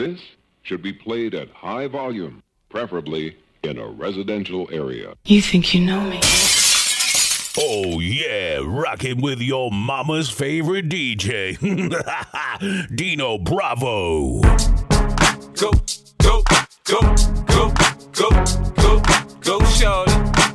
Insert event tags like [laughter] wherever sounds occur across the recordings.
This should be played at high volume, preferably in a residential area. You think you know me? Oh yeah, rocking with your mama's favorite DJ, [laughs] Dino Bravo. Go, go, go, go, go, go, go, shorty.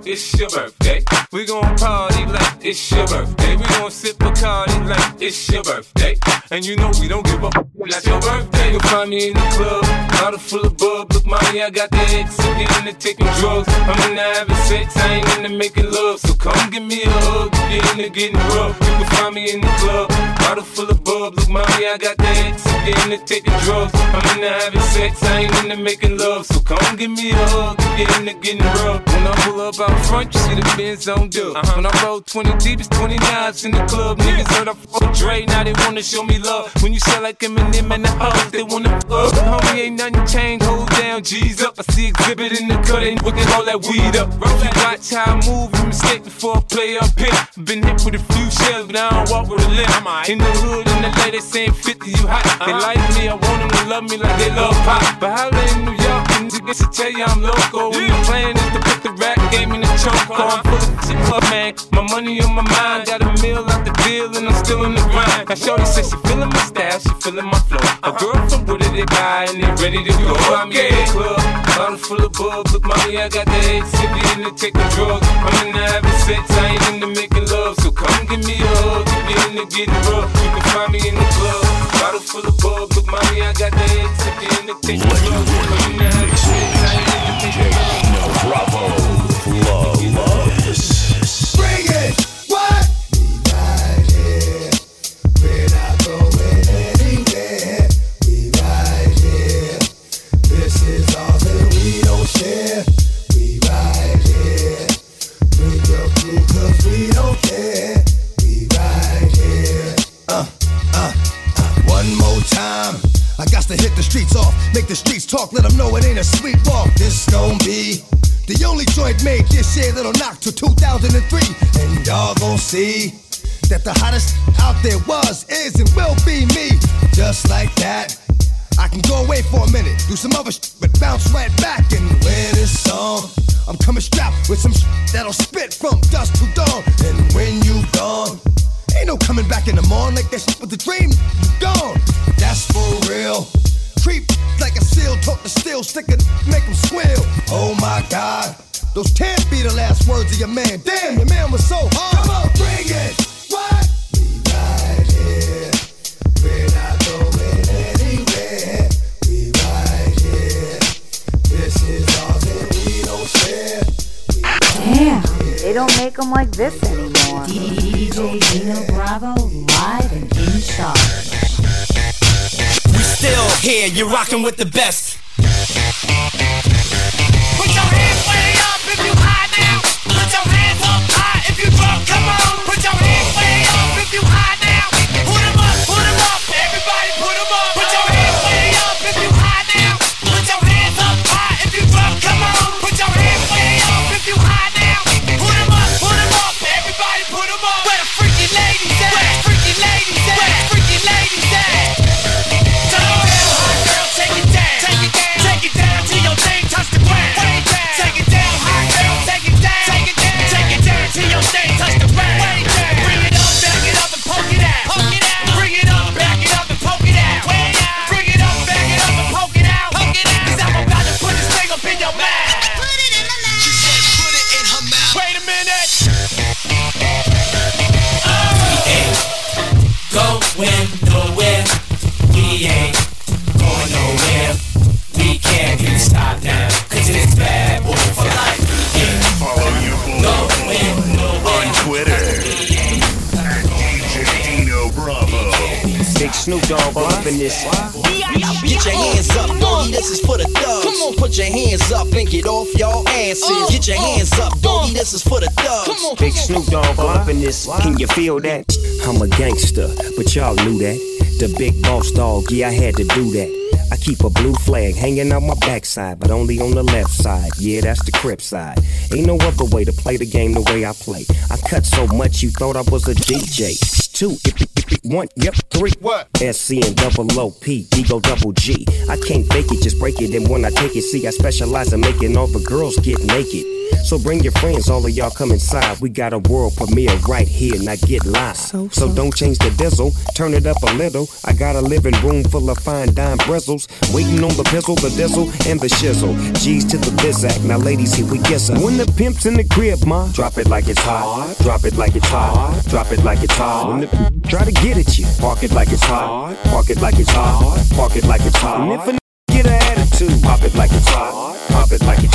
It's your birthday. We gon' party like it's your birthday. We gon' sip a party like it's your birthday. And you know we don't give up. That's your birthday. You'll find me in the club, bottle full of bub. Look, mommy, I got the X. I'm into taking drugs. I'm into having sex. I ain't into making love. So come give me a hug. If you're into getting rough, you can find me in the club, bottle full of bub. Look, mommy, I got the X. I'm into taking drugs. I'm into having sex. I ain't into making love. So come give me a hug. If you're into getting rough. When I pull up out front, you see the Benz on dub. Uh-huh. When I roll 20 deep, it's 29s in the club. Niggas heard I fuck Dre, now they wanna show me love. When you sell like Eminem and the hoes, they wanna fuck. Homie, ain't nothing changed, hold down, G's up. I see Xzibit in the cut, we can hold that weed up. You watch how I move, you mistake before I play up here. Been hit with a few shells, but I don't walk with a limp. In the hood, in the lady saying 50, you hot. They uh-huh. like me, I want them to love me like they love pop. But how they in New York, and niggas to tell you I'm local. When the plan is to put the rap game in the choke. I'm full of shit, up, man. My money on my mind, got a meal out the deal, and I'm still in the grind. Now, Shorty says she feeling my style, she feeling my flow. A girl from Wooded, they buy, and they ready to go. I'm in the club, bottle full of bub. Look, mommy, I got the X, if you into taking drugs. I'm into having sex, I ain't into making love. So come give me a hug, you into getting rough. You can find me in the club, bottle full of bub. Look, mommy, I got the X, if you into taking drugs. See that the hottest out there was, is, and will be me. Just like that. I can go away for a minute, do some other shit, but bounce right back and wear this song. I'm coming strapped with some shit that'll spit from dusk to dawn. And when you gone, ain't no coming back in the morning like that shit with the dream. You gone, that's for real. Creep like a seal, talk the steel, stick it, make him squeal. Oh my god, those can't be the last words of your man. Damn, your man was so hard. Come on, bring it. What? We right here. We're not going anywhere. We right here. This is all that we don't share. Damn, they don't make them like this anymore. DJ Dino Bravo live and in charge. We still here, you're rocking with the best. Snoop Dogg all up in this. Get your hands up, doggy, this is for the thugs. Come on, put your hands up and get off y'all asses. Uh, get your uh, hands up, uh. doggy, this is for the thugs. Big Snoop Dogg all up in this. Can you feel that? I'm a gangster, but y'all knew that. The big boss dog, yeah, I had to do that. I keep a blue flag hanging out my backside, but only on the left side. Yeah, that's the crip side. Ain't no other way to play the game the way I play. I cut so much you thought I was a DJ. Two, if it, if it, one, yep, three. What? SC and double OP, Ego double G. I can't fake it, just break it. And when I take it, see, I specialize in making all the girls get naked. So bring your friends, all of y'all come inside. We got a world premiere right here, now get live. So, don't change the diesel, turn it up a little. I got a living room full of fine dime bristles. Waiting on the pistol, the diesel, and the shizzle. G's to the bizac, now ladies, here we guess her. When the pimp's in the crib, ma, drop it like it's hot. Drop it like it's hot. Drop it like it's hot. When try to get at you, park it like it's hot. Park it like it's hot. Park it like it's hot. And if a get an attitude, pop it like it's hot. Pop it like it's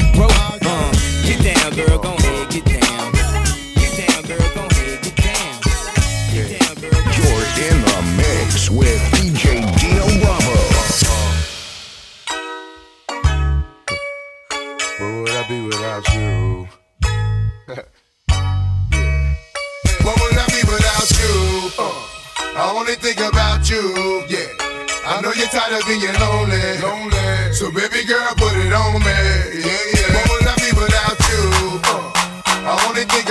every day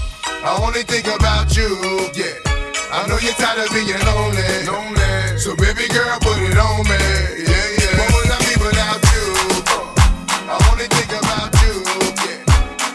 I only think about you, yeah. I know you're tired of being lonely. lonely. So baby girl, put it on me, yeah, yeah. What would I be without you? Uh, I only think about you, yeah.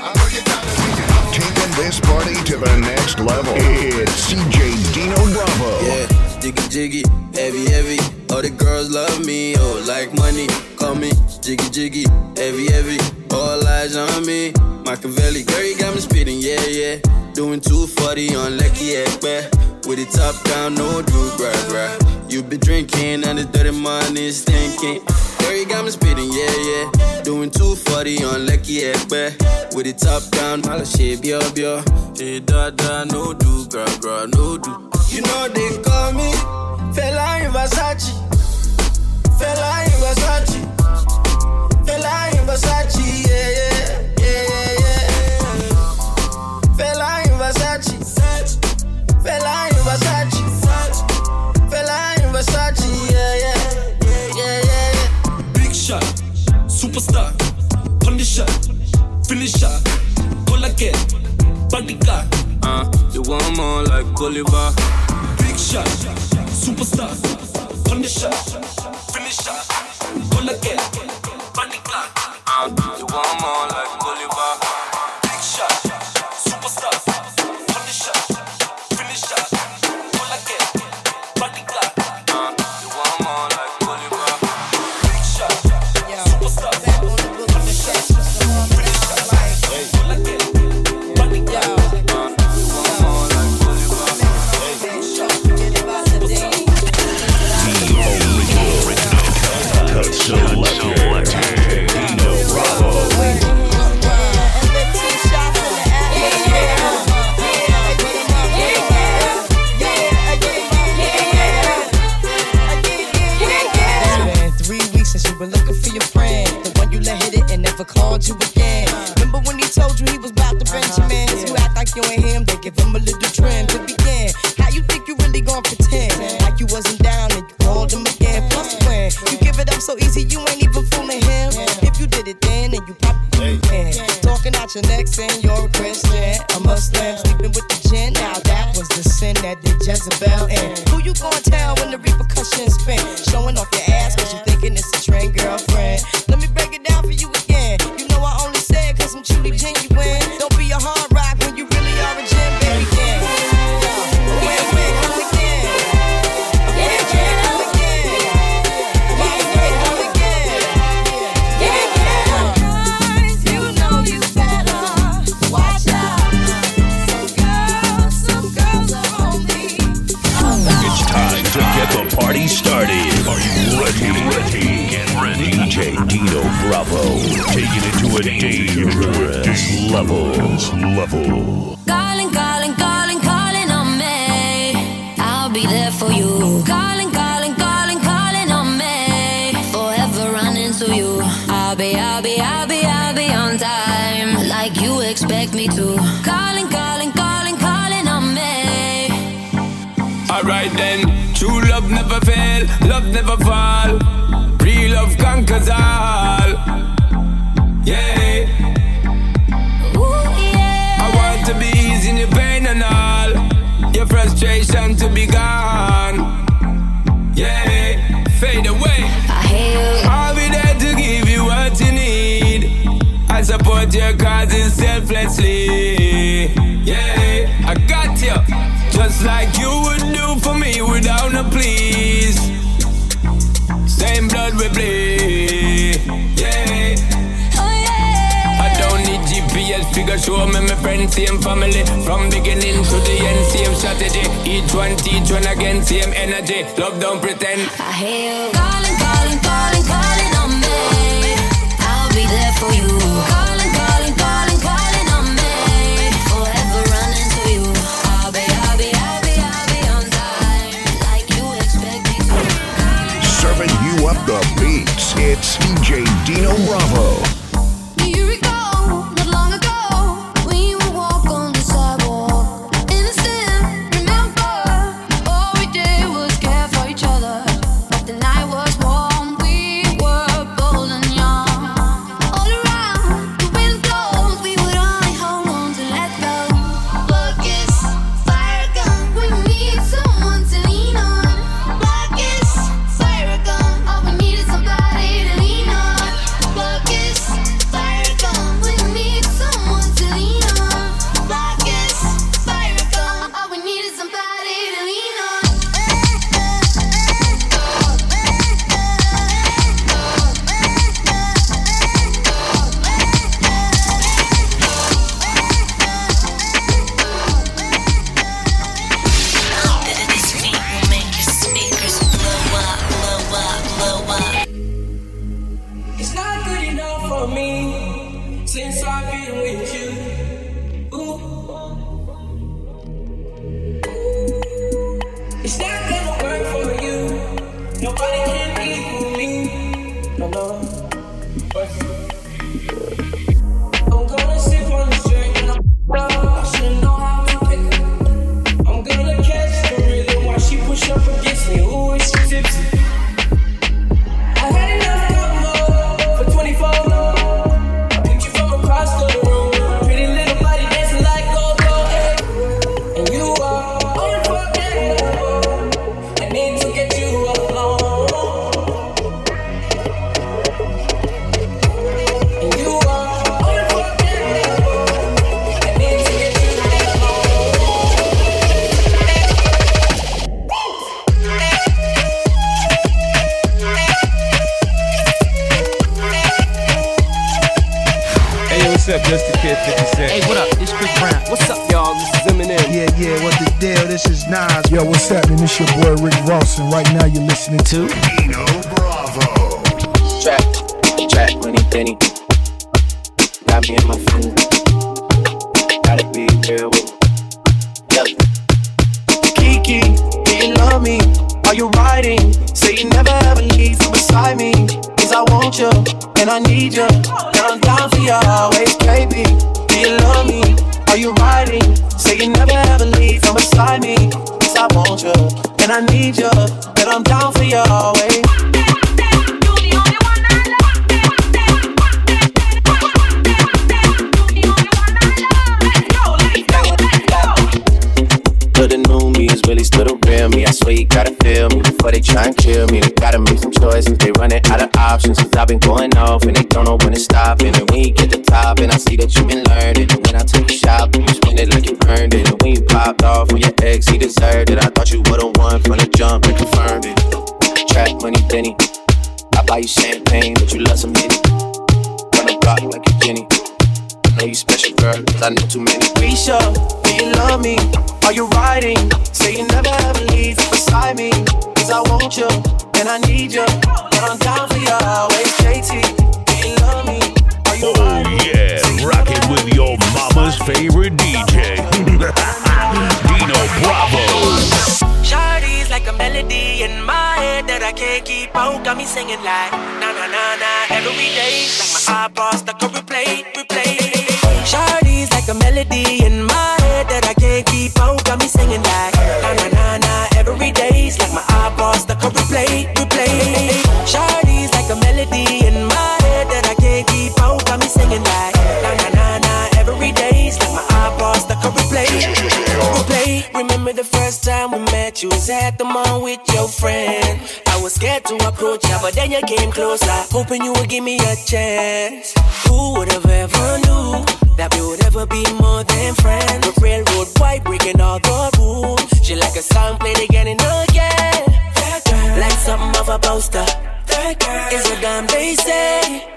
I know you're tired of being lonely. Taking this party to the next level. It's CJ Dino Bravo. Yeah, jiggy jiggy, heavy heavy. All the girls love me, oh like money. Call me jiggy jiggy, heavy heavy. All eyes on me. Machiavelli, girl, you got me spitting, yeah yeah. Doing 240 on Lekki Epe. With the top down, no do gra gra. You been drinking and the dirty money stinking. Girl, you got me spitting, yeah yeah. Doing 240 on Lekki Epe. With the top down, all the shit, bio bio. Hey da da, no do gra gra, no do. You know they call me Fela in Versace. Fela in Versace. Fela in Versace, superstar, punisher, finisher, call again, bandika. Uh, you want more like Bolivar. Big shot, superstar, punisher, finisher, call again. was the sin that did Jezebel in. Who you gonna tell when the repercussions spin? Showing off your ass cause you thinking it's a trend, girlfriend. Let me break it down for you Bravo, taking it to a dangerous level. level. Calling, calling, calling, calling on me. I'll be there for you. Calling, calling, calling, calling on me. Forever running to you. I'll be, I'll be, I'll be, I'll be on time, like you expect me to. Calling, calling, calling, calling on me. Alright then, true love never fail, love never fall love conquers all. Yeah. Ooh, yeah. I want to be easing your pain and all. Your frustration to be gone. Yeah. Fade away. I I'll be there to give you what you need. I support your causes selflessly. Yeah. I got you. Just like you would do for me without a plea we oh, I don't need GPS figure show me my friends, same family. From beginning to the end, same strategy. Each one teach one again, same energy. Love don't pretend. I hear you. I'll be Ross, and right now you're listening to Dino Bravo. Trap, trap, money, penny. Got me in my phone. Gotta be real with me. Kiki, do you love me? Are you riding? Say you never ever leave from beside me. Cause I want you, and I need you. And I'm down for you always, baby. Do you love me? Are you riding? Say you never ever leave from beside me. Cause I want you, and I need you. And I'm down for you always. Could've knew me is really still the real me. I swear you gotta feel me before they try and kill me. They gotta make some choices. They running out of options. Cause I've been going off and they don't know when to stop. And when you get to top, and I see that you've been learning. And when I took you shopping, you spend it like you earned it. And when you popped off on your ex, he deserved it. I thought you would've won from the jump and confirmed it. Trap money, Benny. I buy you champagne, but you love some Henny. Run the block like a Jenny. I know you special, girl, cause I know too many. Risha, do you love me? Are you riding? Say you never ever leave. I need you. And I'm down for you always, JT. Do you love me? You Oh yeah, rocking with your mama's favorite DJ, [laughs] Dino Bravo. Shawty's like a melody in my head that I can't keep out. Got me singing like singing like na na na na every day. Like my eyeballs stuck on replay, replay. Remember the first time we met? You was at the mall with your friend. I was scared to approach ya, but then you came closer, hoping you would give me a chance. Who would have ever knew that we would ever be more than friends? The railroad white breaking all the rules. She like a song played again and again. Like something off a poster. That girl is a damn they say.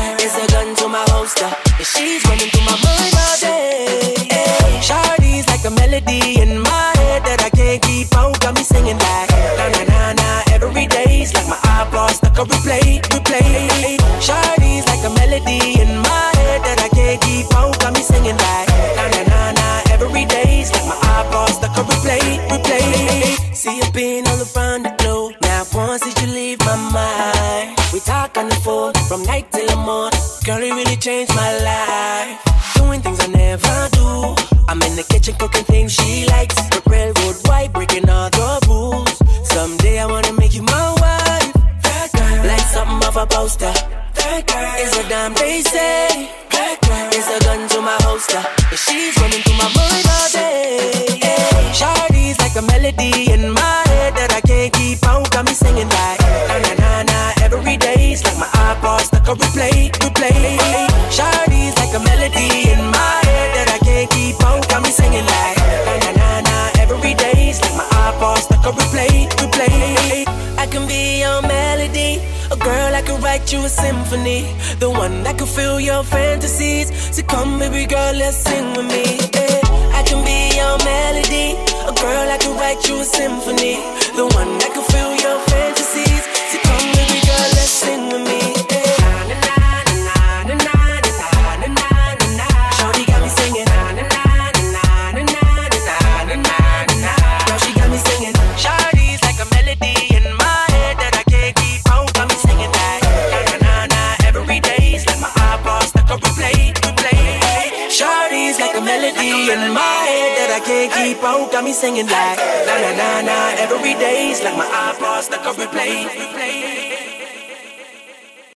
Is a gun to my holster. And she's running through my mind all day. Eh, hey, Shawty's like a melody is a damn they say. That girl is a gun to my holster. And she's running through my mind all day. Hey, Shawty's like a melody in my head that I can't keep out. Got me singing like na na na na every day's like my eyeballs stuck on replay, replay. Shawty's like a melody in my head that I can't keep out. Got me singing like na na na na every day's like my eyeballs stuck on replay, replay. I can be your melody, girl I could write you a symphony, the one that could fill your fantasies. So come, baby girl, let's sing with me. eh. I can be your melody, a girl I could write you a symphony, the one that can Got me singing like na na na na every day's like my eyeballs stuck on replay, replay.